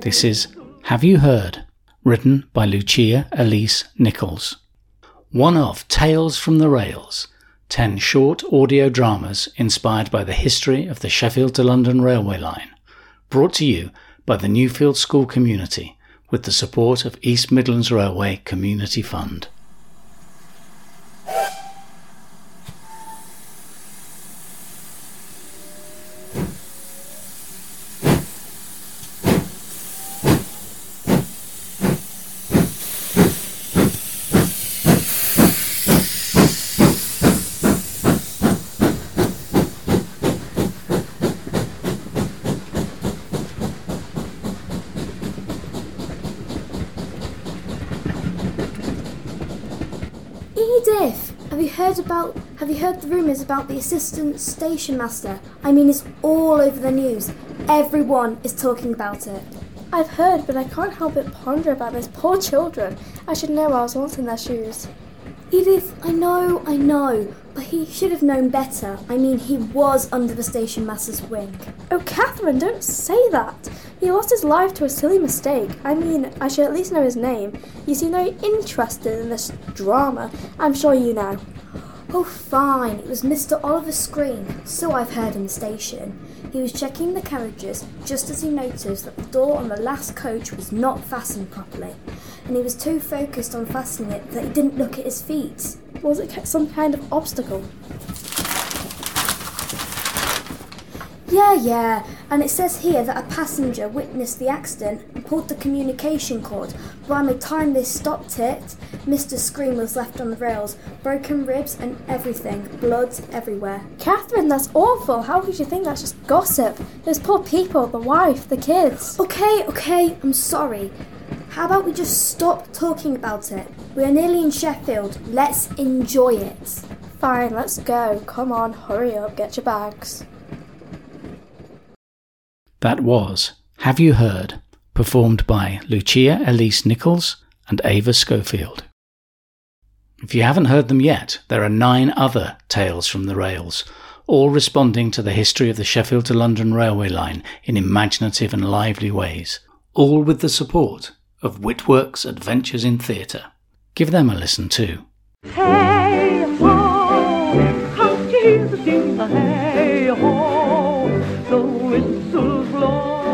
This is Have You Heard? written by Lucia Elise Nichols. One of Tales from the Rails, 10 short audio dramas inspired by the history of the Sheffield to London railway line, brought to you by the Newfield School community with the support of East Midlands Railway Community Fund. Edith, have you heard about? Have you heard the rumours about the assistant station master? I mean, it's all over the news. Everyone is talking about it. I've heard, but I can't help but ponder about those poor children. I should know I was once in their shoes. Edith, I know, I know, but he should have known better. I mean, he was under the station master's wing. Oh, Catherine, don't say that. He lost his life to a silly mistake. I mean, I should at least know his name. You seem very interested in this drama. I'm sure you know. Oh, fine. It was Mr. Oliver Screen, so I've heard in the station. He was checking the carriages just as he noticed that the door on the last coach was not fastened properly, and he was too focused on fastening it that he didn't look at his feet. Was it some kind of obstacle? Yeah, yeah, and it says here that a passenger witnessed the accident and pulled the communication cord. By the time they stopped it, Mr. Scream was left on the rails, broken ribs and everything, blood everywhere. Catherine, that's awful. How could you think that's just gossip? Those poor people, the wife, the kids. Okay, okay, I'm sorry. How about we just stop talking about it? We are nearly in Sheffield. Let's enjoy it. Fine, let's go. Come on, hurry up, get your bags. That was Have You Heard? performed by Lucia Elise Nichols and Ava Schofield. If you haven't heard them yet, there are nine other Tales from the Rails, all responding to the history of the Sheffield to London railway line in imaginative and lively ways, all with the support of Whitworks Adventures in Theatre. Give them a listen too. Hey ho, come to the steamer, hey ho, the whistle blows.